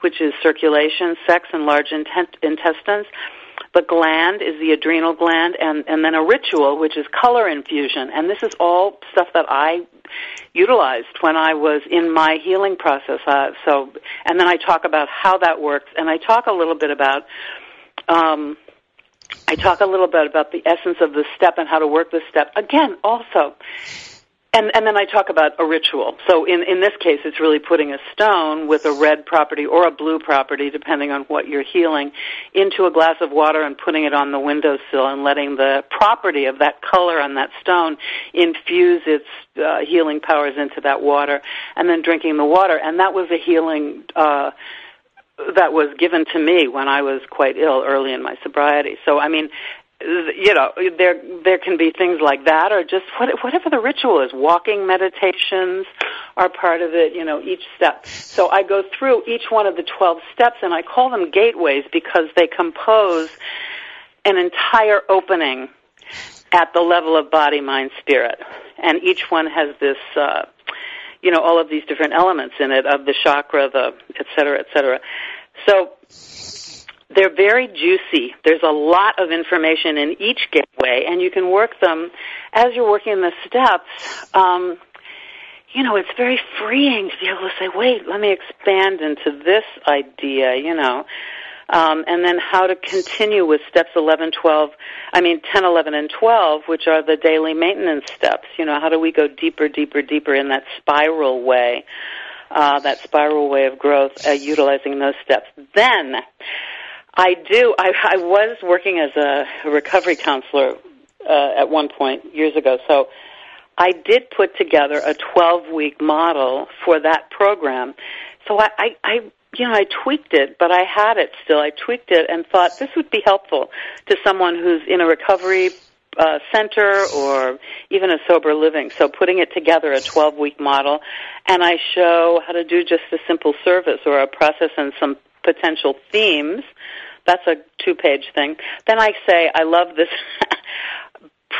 which is circulation, sex, and large intent- intestines. The gland is the adrenal gland, and, and then a ritual, which is color infusion. And this is all stuff that I utilized when I was in my healing process. Uh, so, and then I talk about how that works, and I talk a little bit about um, I talk a little bit about the essence of the step and how to work the step. Again, also, and, and then I talk about a ritual. So in, in this case, it's really putting a stone with a red property or a blue property, depending on what you're healing, into a glass of water and putting it on the windowsill and letting the property of that color on that stone infuse its uh, healing powers into that water, and then drinking the water. And that was a healing. Uh, that was given to me when I was quite ill early in my sobriety. So I mean, you know, there there can be things like that, or just what, whatever the ritual is. Walking meditations are part of it. You know, each step. So I go through each one of the twelve steps, and I call them gateways because they compose an entire opening at the level of body, mind, spirit, and each one has this. Uh, you know all of these different elements in it of the chakra, the et cetera, et cetera. So they're very juicy. There's a lot of information in each gateway, and you can work them as you're working the steps. Um, you know, it's very freeing to be able to say, "Wait, let me expand into this idea." You know, um, and then how to continue with steps 11, 12, I mean 10, 11, and 12, which are the daily maintenance steps. You know, how do we go deeper, deeper, deeper in that spiral way, uh, that spiral way of growth, uh, utilizing those steps. Then, I do. I, I was working as a recovery counselor uh, at one point years ago, so I did put together a 12 week model for that program. So I, I, I you know, I tweaked it, but I had it still. I tweaked it and thought this would be helpful to someone who's in a recovery uh, center or even a sober living. So putting it together, a 12 week model, and I show how to do just a simple service or a process and some potential themes. That's a two page thing. Then I say, I love this.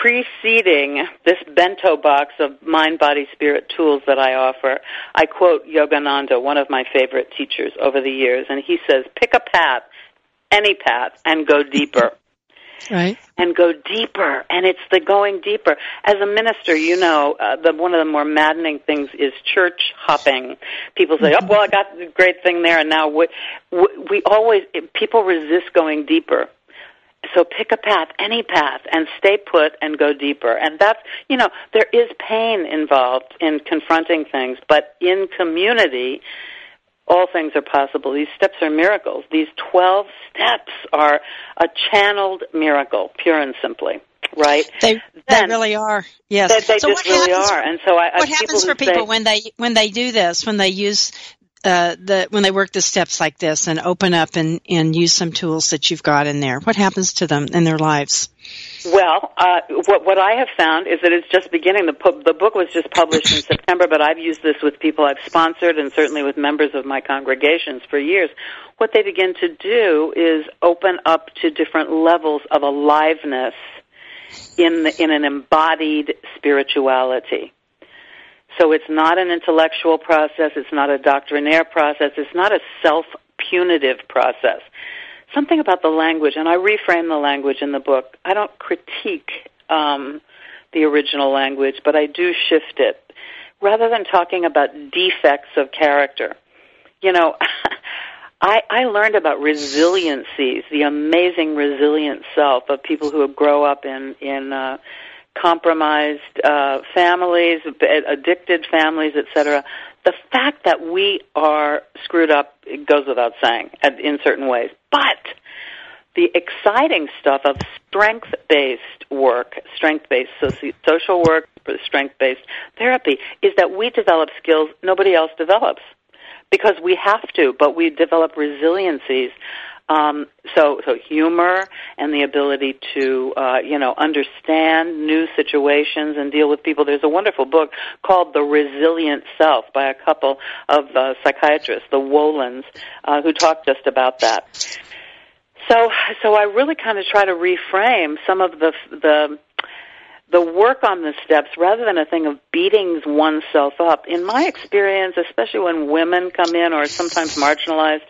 preceding this bento box of mind, body, spirit tools that I offer, I quote Yogananda, one of my favorite teachers over the years, and he says, pick a path, any path, and go deeper. Right. And go deeper, and it's the going deeper. As a minister, you know, uh, the, one of the more maddening things is church hopping. People say, "Oh, well, I got the great thing there," and now we, we always people resist going deeper so pick a path, any path, and stay put and go deeper. And that's, you know, there is pain involved in confronting things, but in community, all things are possible. These steps are miracles. These 12 steps are a channeled miracle, pure and simply. Right? They, then, they really are. Yes. They, they so just really happens, are. And so I, what happens for people say, when they when they do this? When they use uh, the when they work the steps like this and open up and and use some tools that you've got in there? What happens to them in their lives? Well, uh, what what I have found is that it's just beginning. The pu- the book was just published in September, but I've used this with people I've sponsored and certainly with members of my congregations for years. What they begin to do is open up to different levels of aliveness in the, in an embodied spirituality. So it's not an intellectual process, it's not a doctrinaire process, it's not a self punitive process. Something about the language, and I reframe the language in the book. I don't critique um, the original language, but I do shift it. Rather than talking about defects of character, you know, I, I learned about resiliencies, the amazing resilient self of people who grow up in in uh, compromised uh, families, addicted families, etc. The fact that we are screwed up it goes without saying in certain ways, but the exciting stuff of strength-based work, strength-based social work, strength-based therapy, is that we develop skills nobody else develops. Because we have to, but we develop resiliencies um, so, so humor and the ability to, uh, you know, understand new situations and deal with people. There's a wonderful book called The Resilient Self by a couple of uh, psychiatrists, the Wolins, uh, who talk just about that. So, so I really kind of try to reframe some of the the the work on the steps rather than a thing of beating oneself up. In my experience, especially when women come in or sometimes marginalized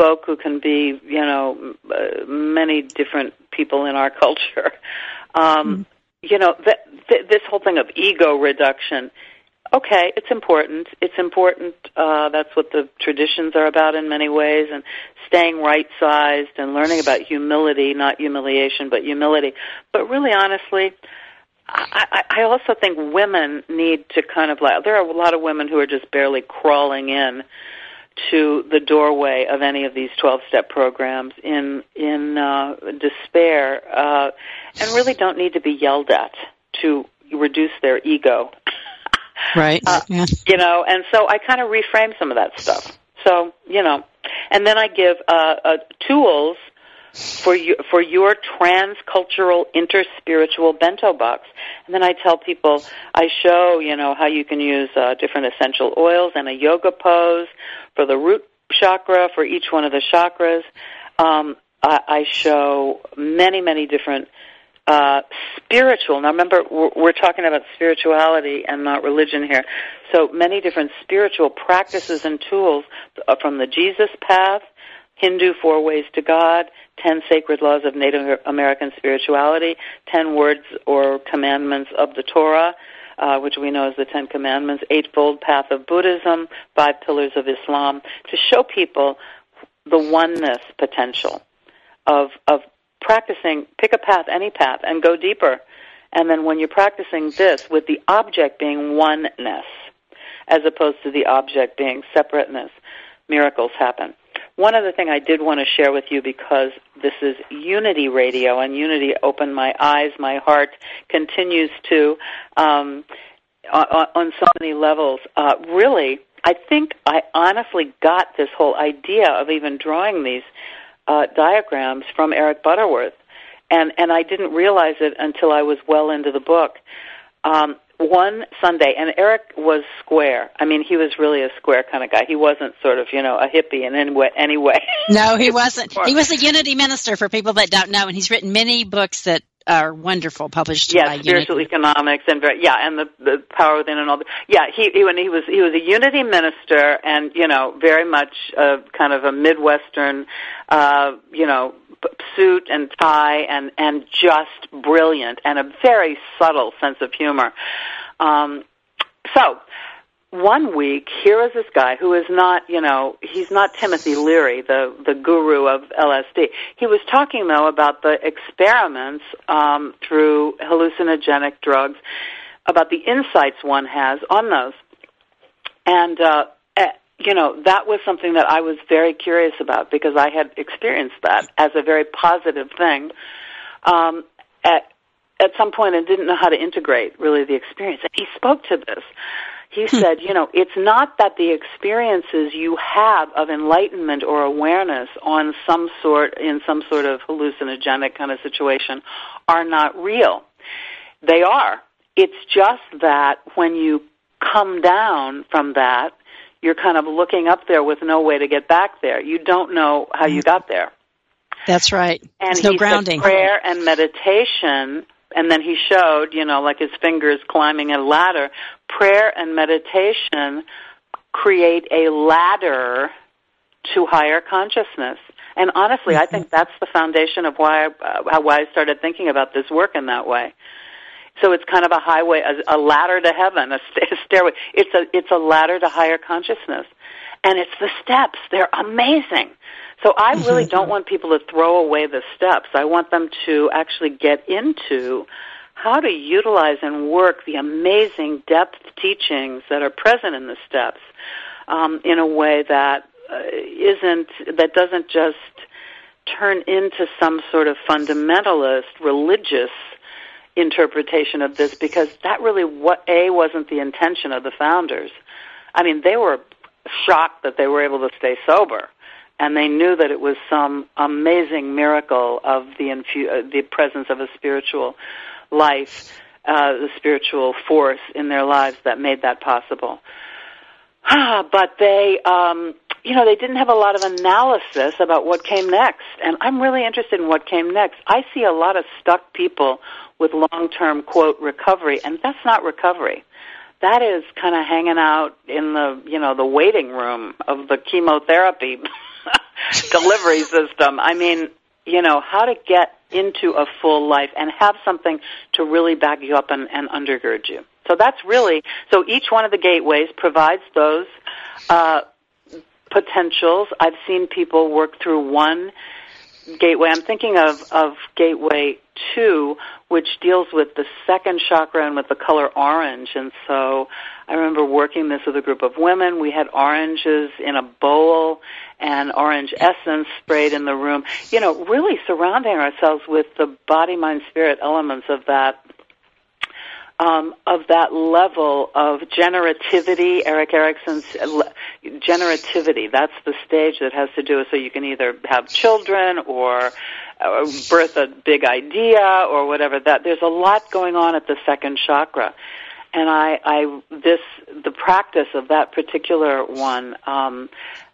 folk who can be, you know, uh, many different people in our culture, um, mm you know, th- th- this whole thing of ego reduction. Okay, it's important. It's important. Uh, that's what the traditions are about in many ways, and staying right sized and learning about humility, not humiliation, but humility. But really, honestly, I, I also think women need to kind of like there are a lot of women who are just barely crawling in to the doorway of any of these 12 step programs in in uh, despair uh, and really don't need to be yelled at to reduce their ego. Right. Uh, yeah. you know and so I kind of reframe some of that stuff. So you know and then I give uh, uh, tools for you, for your transcultural interspiritual bento box. And then I tell people, I show, you know, how you can use uh, different essential oils and a yoga pose for the root chakra for each one of the chakras. Um, I, I show many, many different uh, spiritual. Now, remember, we're, we're talking about spirituality and not religion here. So many different spiritual practices and tools uh, from the Jesus path, Hindu Four Ways to God, Ten Sacred Laws of Native American Spirituality, Ten Words or Commandments of the Torah, uh, which we know as the Ten Commandments, Eightfold Path of Buddhism, Five Pillars of Islam, to show people the oneness potential of of practicing. Pick a path, any path, and go deeper. And then when you're practicing this, with the object being oneness, as opposed to the object being separateness, miracles happen. One other thing I did want to share with you because this is Unity Radio, and Unity opened my eyes, my heart continues to um, on, so many levels. Uh, really, I think I honestly got this whole idea of even drawing these uh, diagrams from Eric Butterworth, and and I didn't realize it until I was well into the book. Um, one Sunday, and Eric was square. I mean, he was really a square kind of guy. He wasn't sort of, you know, a hippie in any way. Any way. No, he wasn't. He was a Unity minister for people that don't know, and he's written many books that are wonderful, published yeah, spiritual Unity. economics and very, yeah, and the the power within and all. The, yeah, he, he when he was he was a Unity minister, and you know, very much a kind of a midwestern, uh, you know, suit and tie and and just brilliant and a very subtle sense of humor. Um, so one week, here is this guy who is not, you know, he's not Timothy Leary, the the guru of LSD. He was talking though about the experiments um, through hallucinogenic drugs, about the insights one has on those, and uh, you know, that was something that I was very curious about because I had experienced that as a very positive thing um, at at some point and didn't know how to integrate really the experience. And he spoke to this. He hmm. said, you know, it's not that the experiences you have of enlightenment or awareness on some sort in some sort of hallucinogenic kind of situation are not real. They are. It's just that when you come down from that you're kind of looking up there with no way to get back there. You don't know how you got there. That's right. And There's no grounding. prayer and meditation, and then he showed, you know, like his fingers climbing a ladder. Prayer and meditation create a ladder to higher consciousness. And honestly, mm-hmm. I think that's the foundation of why uh, why I started thinking about this work in that way. So it's kind of a highway, a, a ladder to heaven, a, st- a stairway. It's a it's a ladder to higher consciousness, and it's the steps. They're amazing. So I really don't want people to throw away the steps. I want them to actually get into how to utilize and work the amazing depth teachings that are present in the steps um, in a way that uh, isn't that doesn't just turn into some sort of fundamentalist religious interpretation of this because that really what a wasn't the intention of the founders. I mean, they were shocked that they were able to stay sober, and they knew that it was some amazing miracle of the infu- uh, the presence of a spiritual life, uh, the spiritual force in their lives that made that possible. but they um, you know, they didn't have a lot of analysis about what came next. And I'm really interested in what came next. I see a lot of stuck people with long-term quote recovery, and that's not recovery. That is kind of hanging out in the, you know, the waiting room of the chemotherapy delivery system. I mean, you know, how to get into a full life and have something to really back you up and, and undergird you. So that's really, so each one of the gateways provides those uh, potentials. I've seen people work through one gateway. I'm thinking of, of gateway two, which deals with the second chakra and with the color orange. And so I remember working this with a group of women. We had oranges in a bowl and orange essence sprayed in the room. You know, really surrounding ourselves with the body, mind, spirit elements of that um, of that level of generativity, Erik Erikson's generativity. That's the stage that has to do with so you can either have children or uh, birth a big idea or whatever. That there's a lot going on at the second chakra, and I, I this the practice of that particular one. Um,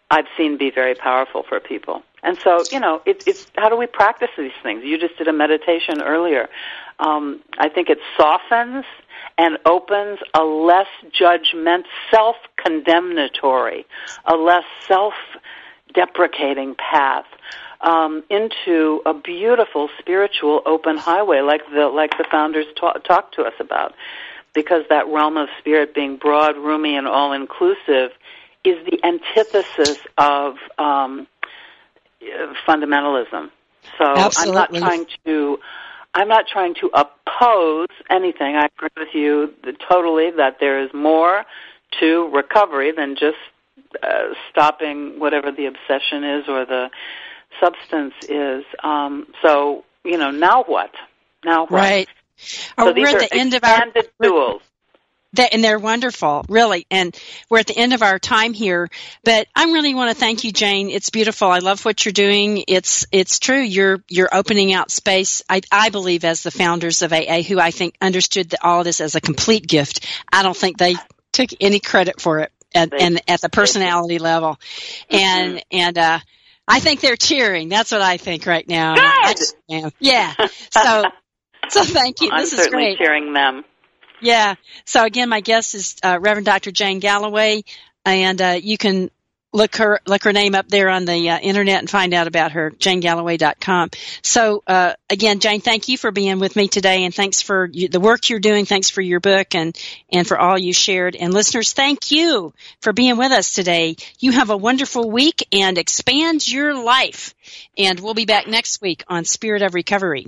I've seen be very powerful for people. And so, you know, it, it's how do we practice these things? You just did a meditation earlier um, I think it softens and opens a less judgment, self-condemnatory, a less self-deprecating path um, into a beautiful spiritual open highway, like the like the founders ta- talked to us about, because that realm of spirit being broad, roomy, and all inclusive is the antithesis of um, fundamentalism. So Absolutely. I'm not trying to I'm not trying to oppose anything. I agree with you totally that there is more to recovery than just uh, stopping whatever the obsession is or the substance is. Um, so, you know, now what? Now what? Right. So we're at the end of our tools. That, and they're wonderful, really. And we're at the end of our time here, but I really want to thank you, Jane. It's beautiful. I love what you're doing. It's it's true. You're you're opening out space. I I believe as the founders of AA, who I think understood the, all of this as a complete gift. I don't think they took any credit for it, at, and at the personality level, Mm-hmm. and and uh, I think they're cheering. That's what I think right now. Good. I just. Yeah. So so thank you. I'm this is certainly great. cheering them. Yeah. So again, my guest is uh, Reverend Dr. Jane Galloway, and uh, you can look her look her name up there on the uh, internet and find out about her. JaneGalloway.com. So uh, again, Jane, thank you for being with me today, and thanks for you, the work you're doing. Thanks for your book and and for all you shared. And listeners, thank you for being with us today. You have a wonderful week and expand your life. And we'll be back next week on Spirit of Recovery.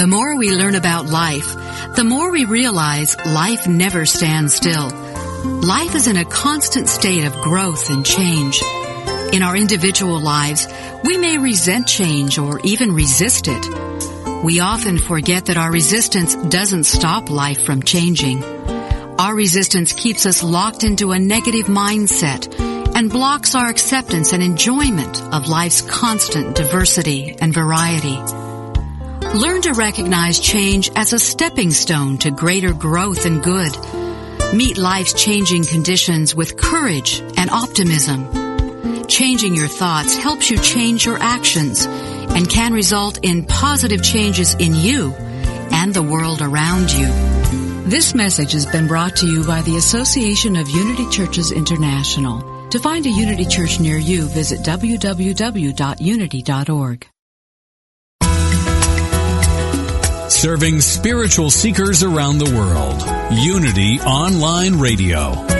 The more we learn about life, the more we realize life never stands still. Life is in a constant state of growth and change. In our individual lives, we may resent change or even resist it. We often forget that our resistance doesn't stop life from changing. Our resistance keeps us locked into a negative mindset and blocks our acceptance and enjoyment of life's constant diversity and variety. Learn to recognize change as a stepping stone to greater growth and good. Meet life's changing conditions with courage and optimism. Changing your thoughts helps you change your actions and can result in positive changes in you and the world around you. This message has been brought to you by the Association of Unity Churches International. To find a Unity Church near you, visit www.unity.org. Serving spiritual seekers around the world. Unity Online Radio.